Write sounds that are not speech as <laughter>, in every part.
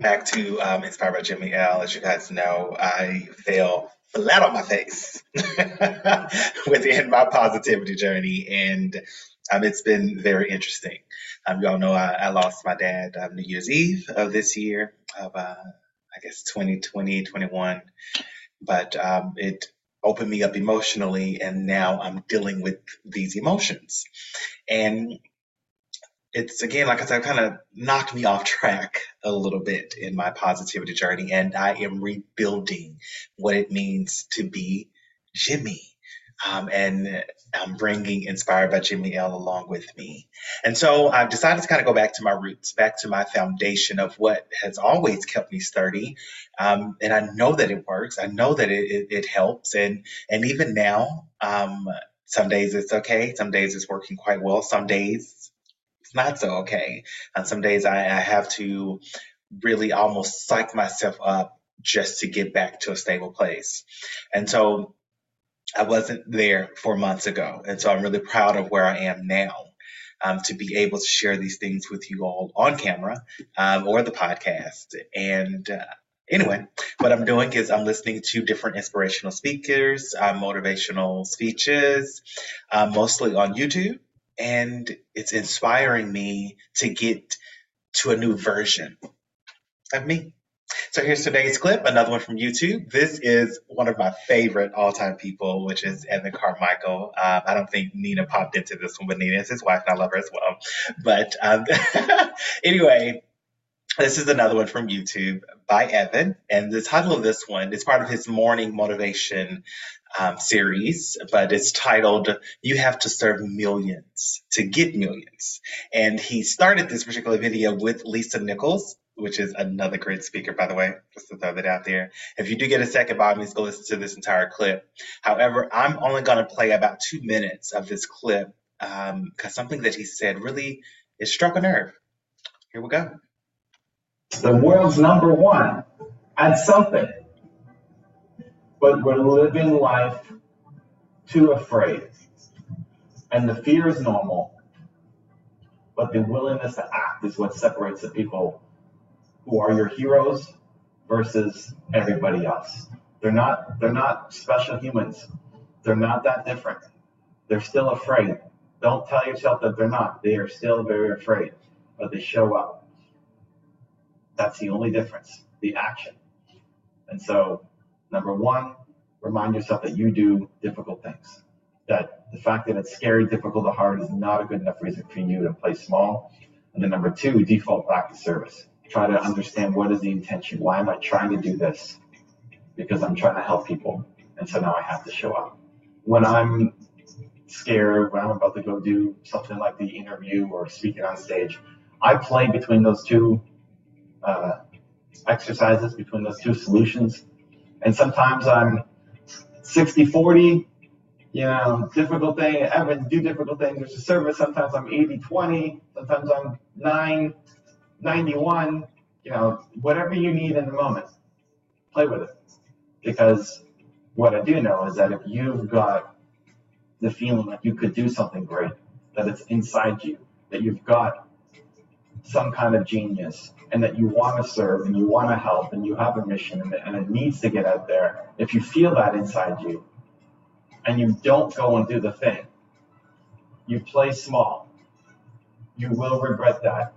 Back to um, Inspired by Jimmy L. As you guys know, I fell flat on my face <laughs> within my positivity journey, and um, it's been very interesting. Um, you all know I, I lost my dad um, New Year's Eve of this year, of uh, I guess 2020, 21, but um, it opened me up emotionally, and now I'm dealing with these emotions. And it's again, like I said, kind of knocked me off track a little bit in my positivity journey, and I am rebuilding what it means to be Jimmy. Um, and I'm bringing Inspired by Jimmy L along with me. And so I've decided to kind of go back to my roots, back to my foundation of what has always kept me sturdy. Um, and I know that it works. I know that it, it, it helps. And, and even now, um, some days it's okay. Some days it's working quite well. Some days it's not so okay. On some days I, I have to really almost psych myself up just to get back to a stable place. And so I wasn't there four months ago. And so I'm really proud of where I am now. Um, to be able to share these things with you all on camera um, or the podcast. And uh, anyway, what I'm doing is I'm listening to different inspirational speakers, uh, motivational speeches, uh, mostly on YouTube and it's inspiring me to get to a new version of me. So here's today's clip, another one from YouTube. This is one of my favorite all-time people, which is Evan Carmichael. Um, I don't think Nina popped into this one, but Nina is his wife, and I love her as well. But um, <laughs> anyway, this is another one from YouTube by Evan, and the title of this one is part of his morning motivation um, series, but it's titled "You Have to Serve Millions to Get Millions." And he started this particular video with Lisa Nichols, which is another great speaker, by the way, just to throw that out there. If you do get a second, Bob, means, go listen to this entire clip. However, I'm only going to play about two minutes of this clip because um, something that he said really it struck a nerve. Here we go. The world's number one at something but we're living life too afraid. And the fear is normal, but the willingness to act is what separates the people who are your heroes versus everybody else. They're not they're not special humans. They're not that different. They're still afraid. Don't tell yourself that they're not. They are still very afraid, but they show up. That's the only difference, the action. And so Number one, remind yourself that you do difficult things. That the fact that it's scary, difficult, or hard is not a good enough reason for you to play small. And then number two, default back to service. Try to understand what is the intention. Why am I trying to do this? Because I'm trying to help people. And so now I have to show up. When I'm scared, when I'm about to go do something like the interview or speaking on stage, I play between those two uh, exercises, between those two solutions and sometimes I'm 60 40, you know, difficult thing. I Evan, do difficult things There's a service. Sometimes I'm 80 20, sometimes I'm 9 91, you know, whatever you need in the moment, play with it. Because what I do know is that if you've got the feeling that you could do something great, that it's inside you, that you've got some kind of genius, and that you want to serve and you want to help and you have a mission and, it needs to get out there, if you feel that inside you and you don't go and do the thing, you play small, you will regret that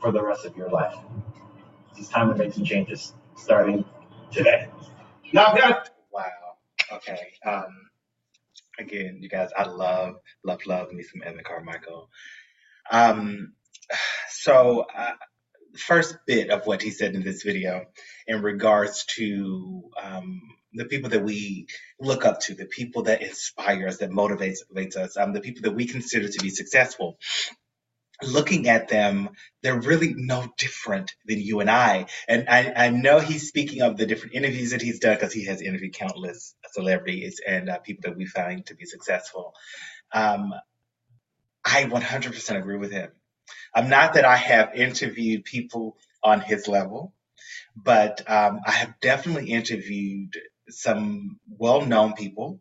for the rest of your life. It's time to make some changes starting today. Now, that wow. Okay. Um, again, you guys, I love, love, love me some Evan Carmichael. Um, so uh, first bit of what he said in this video in regards to um, the people that we look up to, the people that inspire us, that motivates, motivates us, um, the people that we consider to be successful. Looking at them, they're really no different than you and I. And I, I know he's speaking of the different interviews that he's done because he has interviewed countless celebrities and uh, people that we find to be successful. Um, I 100% agree with him. Um, not that I have interviewed people on his level, but um, I have definitely interviewed some well-known people.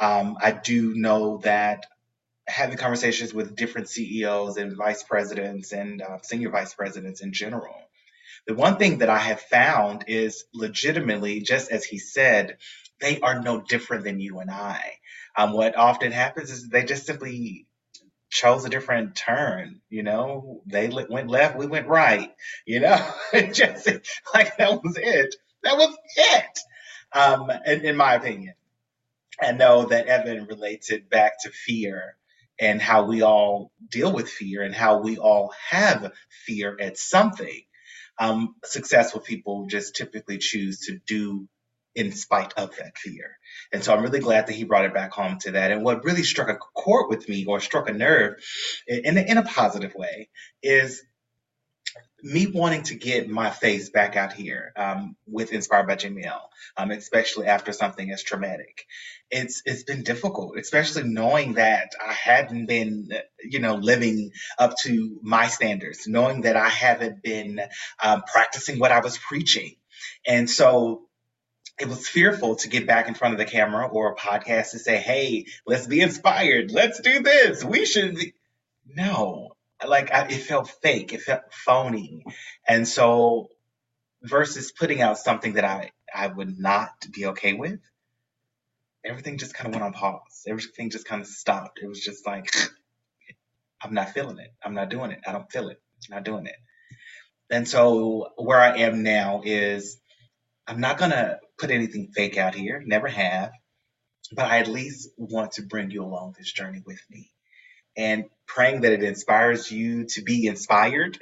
Um, I do know that having conversations with different CEOs and vice presidents and uh, senior vice presidents in general, The one thing that I have found is legitimately, just as he said, they are no different than you and I. Um, what often happens is they just simply chose a different turn. You know, they went left, we went right. You know, <laughs> just like that was it. That was it. Um, in, in my opinion, I know that Evan relates it back to fear and how we all deal with fear and how we all have fear at something. Um, successful people just typically choose to do in spite of that fear. And so I'm really glad that he brought it back home to that. And what really struck a chord with me or struck a nerve in, in a positive way is me wanting to get my face back out here um, with Inspired by Jimmy L, um, especially after something as traumatic. It's it's been difficult, especially knowing that I hadn't been, you know, living up to my standards, knowing that I haven't been um, practicing what I was preaching, and so it was fearful to get back in front of the camera or a podcast to say, "Hey, let's be inspired. Let's do this. We should." No, like I, it felt fake, it felt phony, and so versus putting out something that I I would not be okay with, everything just kind of went on pause. Everything just kind of stopped. It was just like <sighs> I'm not feeling it. I'm not doing it. I don't feel it. I'm not doing it. And so where I am now is I'm not gonna put anything fake out here. Never have. But I at least want to bring you along this journey with me and praying that it inspires you to be inspired.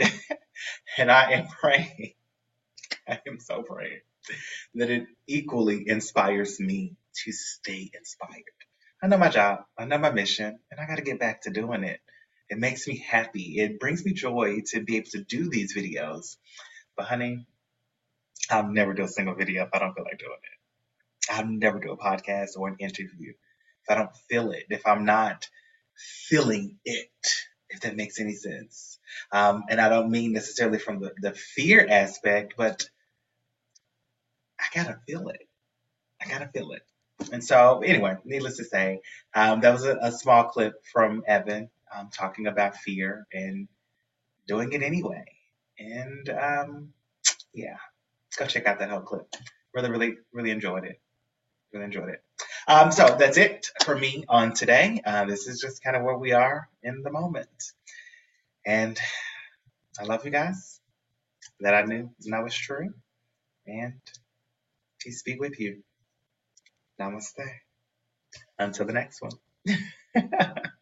<laughs> and I am praying, I am so praying that it equally inspires me to stay inspired. I know my job, I know my mission, and I got to get back to doing it. It makes me happy. It brings me joy to be able to do these videos. But honey, I'll never do a single video if I don't feel like doing it. I'll never do a podcast or an interview if I don't feel it, if I'm not feeling it, if that makes any sense. Um, and I don't mean necessarily from the, the fear aspect, but I gotta feel it. I gotta feel it. And so, anyway, needless to say, um, that was a, a, small clip from Evan um, talking about fear and doing it anyway. And um, yeah, go check out that whole clip. Really, really, really enjoyed it. Really enjoyed it. Um, so that's it for me on today. Uh, this is just kind of where we are in the moment. And I love you guys. That I knew that was true. And peace be with you. Namaste. Until the next one. <laughs>